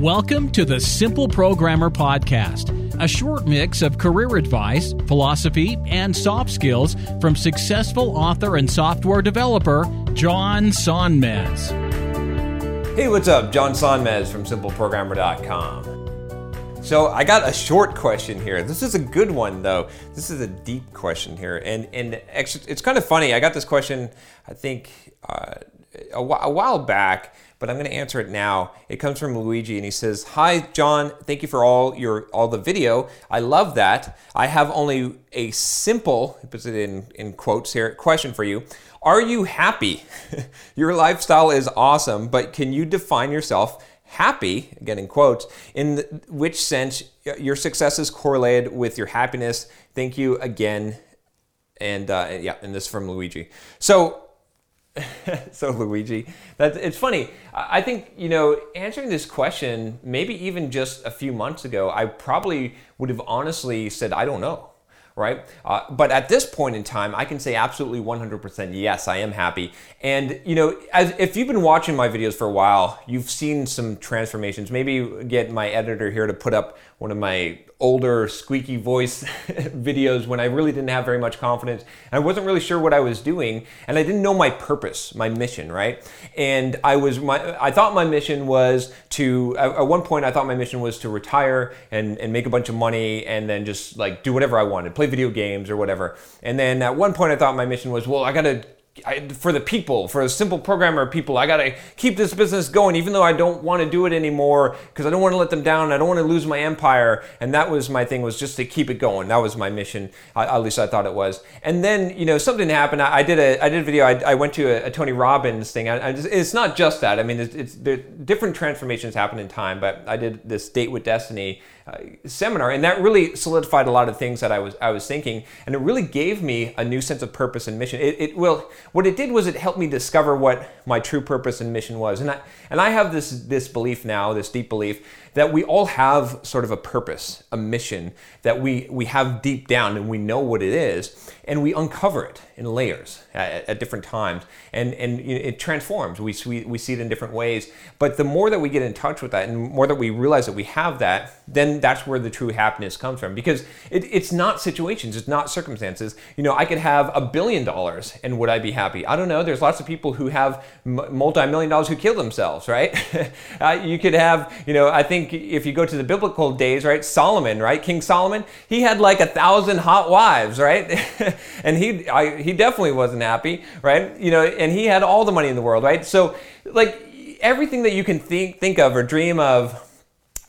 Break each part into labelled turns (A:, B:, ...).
A: Welcome to the Simple Programmer Podcast, a short mix of career advice, philosophy, and soft skills from successful author and software developer John Sonmez.
B: Hey, what's up? John Sonmez from SimpleProgrammer.com. So I got a short question here. This is a good one though. This is a deep question here, and and actually, it's kind of funny. I got this question, I think, uh, a, wh- a while back, but I'm going to answer it now. It comes from Luigi, and he says, "Hi, John. Thank you for all your all the video. I love that. I have only a simple, puts it in in quotes here, question for you." Are you happy? Your lifestyle is awesome, but can you define yourself happy, again in quotes, in the, which sense your success is correlated with your happiness? Thank you again. And uh, yeah, and this from Luigi. So, so Luigi, that it's funny. I think you know answering this question, maybe even just a few months ago, I probably would have honestly said I don't know right? Uh, but at this point in time, I can say absolutely 100% yes, I am happy. And you know, as if you've been watching my videos for a while, you've seen some transformations. Maybe get my editor here to put up one of my older squeaky voice videos when I really didn't have very much confidence. I wasn't really sure what I was doing, and I didn't know my purpose, my mission, right? And I was my I thought my mission was to at one point I thought my mission was to retire and and make a bunch of money and then just like do whatever I wanted, play video games or whatever. And then at one point I thought my mission was, well, I got to I, for the people, for a simple programmer people, I gotta keep this business going, even though I don't want to do it anymore because I don't want to let them down. I don't want to lose my empire, and that was my thing was just to keep it going. That was my mission, I, at least I thought it was. And then you know something happened. I, I did a I did a video. I, went to a, a Tony Robbins thing. Just, it's not just that. I mean, it's, it's different transformations happen in time. But I did this Date with Destiny uh, seminar, and that really solidified a lot of things that I was I was thinking, and it really gave me a new sense of purpose and mission. It, it will what it did was it helped me discover what my true purpose and mission was, and I and I have this this belief now, this deep belief that we all have sort of a purpose, a mission that we we have deep down, and we know what it is, and we uncover it in layers at, at different times, and and it transforms. We, we we see it in different ways, but the more that we get in touch with that, and more that we realize that we have that, then that's where the true happiness comes from. Because it, it's not situations, it's not circumstances. You know, I could have a billion dollars, and would I be happy? I don't know. There's lots of people who have multi-million dollars who kill themselves, right? uh, you could have, you know, I think if you go to the biblical days, right, Solomon, right, King Solomon, he had like a thousand hot wives, right, and he I, he definitely wasn't happy, right, you know, and he had all the money in the world, right. So like everything that you can think think of or dream of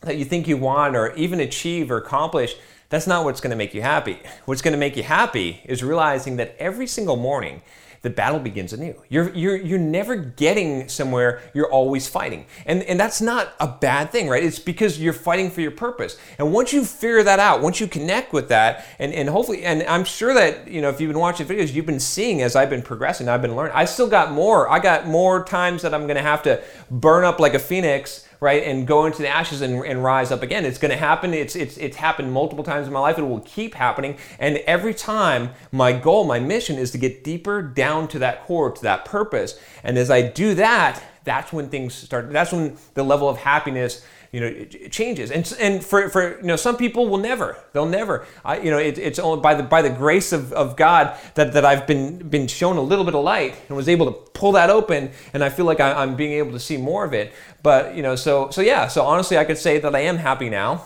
B: that you think you want or even achieve or accomplish, that's not what's going to make you happy. What's going to make you happy is realizing that every single morning the battle begins anew. You're, you're, you're never getting somewhere, you're always fighting. And, and that's not a bad thing, right? It's because you're fighting for your purpose. And once you figure that out, once you connect with that, and, and hopefully, and I'm sure that, you know, if you've been watching videos, you've been seeing as I've been progressing, I've been learning. I still got more. I got more times that I'm to have to burn up like a phoenix right and go into the ashes and, and rise up again. It's going to happen. It's, it's it's happened multiple times in my life. It will keep happening. And every time my goal my mission is to get deeper down to that core to that purpose. And as i do that that's when things start that's when the level of happiness you know it, changes. And and for, for you know some people will never they'll never. I, you know it, it's only by the by the grace of, of God that, that I've been been shown a little bit of light and was able to pull that open and I feel like I, I'm being able to see more of it. But you know so so yeah so honestly I could say that I am happy now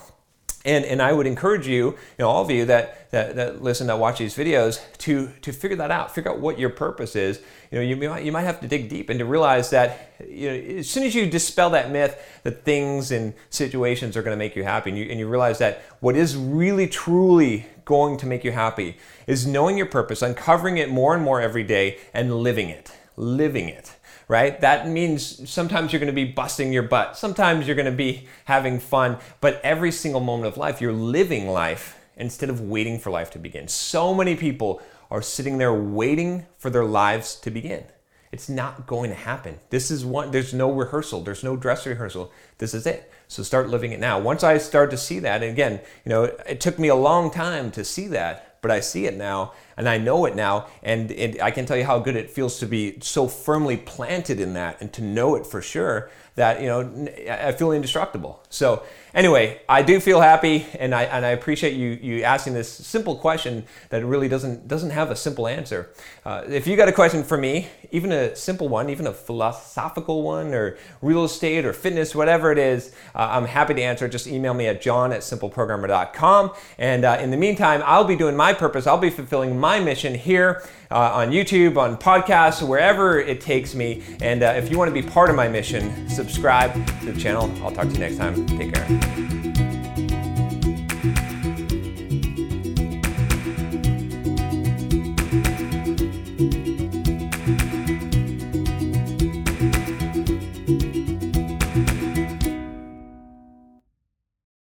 B: and, and I would encourage you, you know, all of you that, that, that listen, that watch these videos, to, to figure that out. Figure out what your purpose is. You know, you might, you might have to dig deep and to realize that, you know, as soon as you dispel that myth that things and situations are going to make you happy, and you, and you realize that what is really, truly going to make you happy is knowing your purpose, uncovering it more and more every day, and living it. Living it right? That means sometimes you're going to be busting your butt, sometimes you're going to be having fun, but every single moment of life, you're living life instead of waiting for life to begin. So many people are sitting there waiting for their lives to begin. It's not going to happen. This is one, there's no rehearsal, there's no dress rehearsal. This is it. So start living it now. Once I start to see that, and again, you know, it took me a long time to see that, but I see it now and I know it now. And it, I can tell you how good it feels to be so firmly planted in that and to know it for sure that, you know, I feel indestructible. So, anyway, I do feel happy, and I and I appreciate you you asking this simple question that really doesn't doesn't have a simple answer. Uh, if you got a question for me, even a simple one, even a philosophical one, or real estate or fitness, whatever it is, uh, I'm happy to answer. Just email me at john at simpleprogrammer.com. And uh, in the meantime, I'll be doing my purpose. I'll be fulfilling my mission here uh, on YouTube, on podcasts, wherever it takes me. And uh, if you want to be part of my mission, subscribe to the channel. I'll talk to you next time. Take care.